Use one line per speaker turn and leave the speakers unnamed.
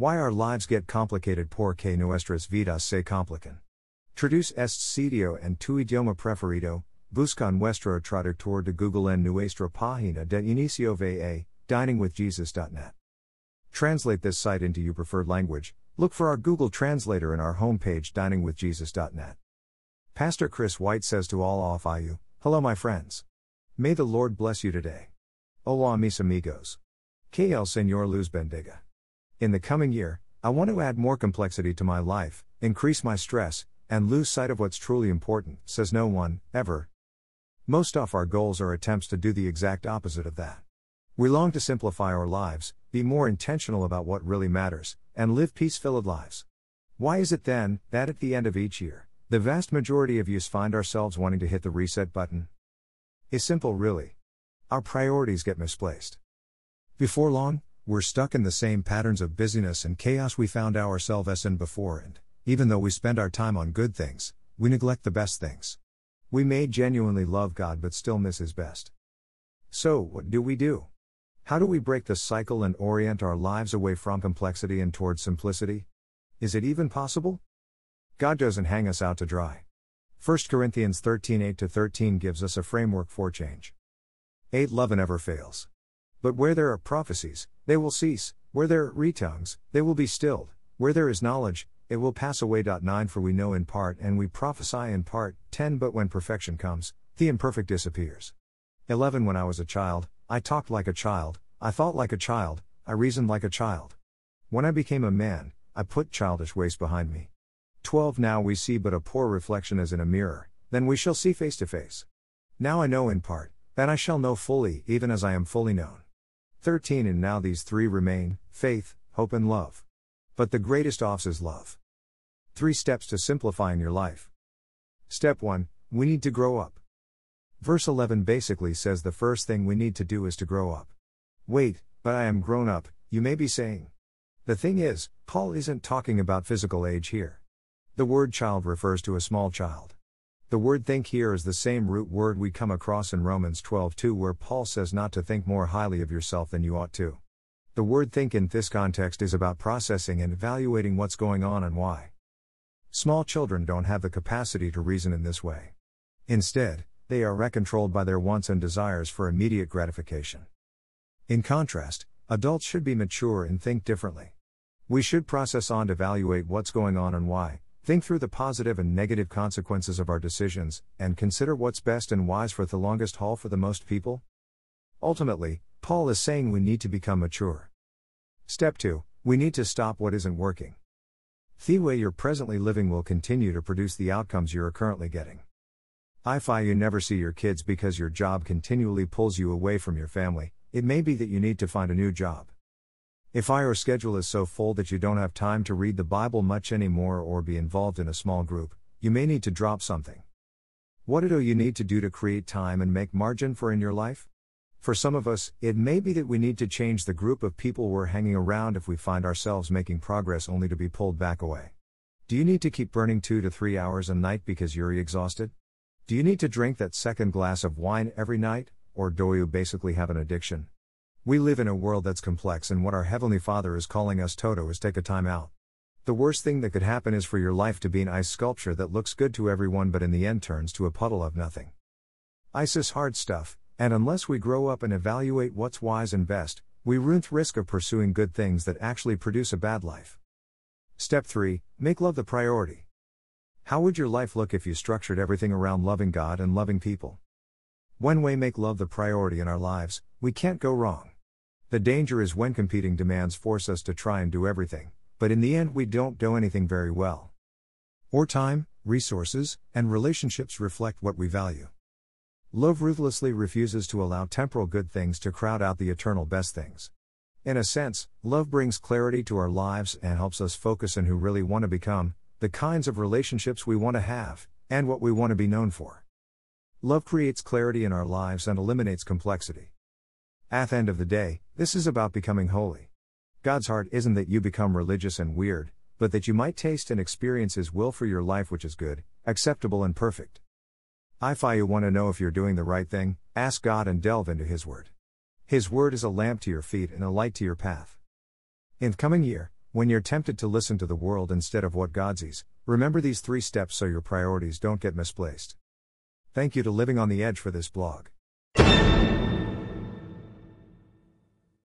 Why our lives get complicated porque nuestras vidas se complican. Traduce este sitio en tu idioma preferido, busca nuestro traductor de Google en nuestra página de inicio va, diningwithjesus.net. Translate this site into your preferred language. Look for our Google Translator in our homepage diningwithjesus.net. Pastor Chris White says to all off IU, Hello, my friends. May the Lord bless you today. Hola, mis amigos. Que el Señor luz bendiga. In the coming year, I want to add more complexity to my life, increase my stress, and lose sight of what's truly important, says no one, ever. Most of our goals are attempts to do the exact opposite of that. We long to simplify our lives, be more intentional about what really matters, and live peace filled lives. Why is it then that at the end of each year, the vast majority of us find ourselves wanting to hit the reset button? It's simple, really. Our priorities get misplaced. Before long, we're stuck in the same patterns of busyness and chaos we found ourselves in before, and even though we spend our time on good things, we neglect the best things. We may genuinely love God but still miss His best. So, what do we do? How do we break the cycle and orient our lives away from complexity and towards simplicity? Is it even possible? God doesn't hang us out to dry. 1 Corinthians 13 8 13 gives us a framework for change. 8 Love never fails. But where there are prophecies, they will cease, where there are retongues, they will be stilled, where there is knowledge, it will pass away. 9 For we know in part and we prophesy in part. 10 But when perfection comes, the imperfect disappears. 11 When I was a child, I talked like a child, I thought like a child, I reasoned like a child. When I became a man, I put childish ways behind me. 12 Now we see but a poor reflection as in a mirror, then we shall see face to face. Now I know in part, then I shall know fully, even as I am fully known. 13 And now these three remain faith, hope, and love. But the greatest offs is love. Three steps to simplifying your life. Step 1 We need to grow up. Verse 11 basically says the first thing we need to do is to grow up. Wait, but I am grown up, you may be saying. The thing is, Paul isn't talking about physical age here. The word child refers to a small child. The word think here is the same root word we come across in Romans 12:2 where Paul says not to think more highly of yourself than you ought to. The word think in this context is about processing and evaluating what's going on and why. Small children don't have the capacity to reason in this way. Instead, they are controlled by their wants and desires for immediate gratification. In contrast, adults should be mature and think differently. We should process on to evaluate what's going on and why, Think through the positive and negative consequences of our decisions, and consider what's best and wise for the longest haul for the most people. Ultimately, Paul is saying we need to become mature. Step 2 We need to stop what isn't working. The way you're presently living will continue to produce the outcomes you are currently getting. If you never see your kids because your job continually pulls you away from your family, it may be that you need to find a new job. If your schedule is so full that you don't have time to read the Bible much anymore or be involved in a small group, you may need to drop something. What do you need to do to create time and make margin for in your life? For some of us, it may be that we need to change the group of people we're hanging around if we find ourselves making progress only to be pulled back away. Do you need to keep burning 2 to 3 hours a night because you're exhausted? Do you need to drink that second glass of wine every night, or do you basically have an addiction? We live in a world that's complex, and what our Heavenly Father is calling us Toto is take a time out. The worst thing that could happen is for your life to be an ice sculpture that looks good to everyone but in the end turns to a puddle of nothing. Ice is hard stuff, and unless we grow up and evaluate what's wise and best, we run the risk of pursuing good things that actually produce a bad life. Step 3 Make love the priority. How would your life look if you structured everything around loving God and loving people? When we make love the priority in our lives, we can't go wrong. The danger is when competing demands force us to try and do everything, but in the end we don't do anything very well. Or time, resources, and relationships reflect what we value. Love ruthlessly refuses to allow temporal good things to crowd out the eternal best things. In a sense, love brings clarity to our lives and helps us focus on who really want to become, the kinds of relationships we want to have, and what we want to be known for. Love creates clarity in our lives and eliminates complexity. At the end of the day, this is about becoming holy. God's heart isn't that you become religious and weird, but that you might taste and experience His will for your life, which is good, acceptable, and perfect. If you want to know if you're doing the right thing, ask God and delve into His Word. His Word is a lamp to your feet and a light to your path. In the coming year, when you're tempted to listen to the world instead of what God sees, remember these three steps so your priorities don't get misplaced. Thank you to Living on the Edge for this blog.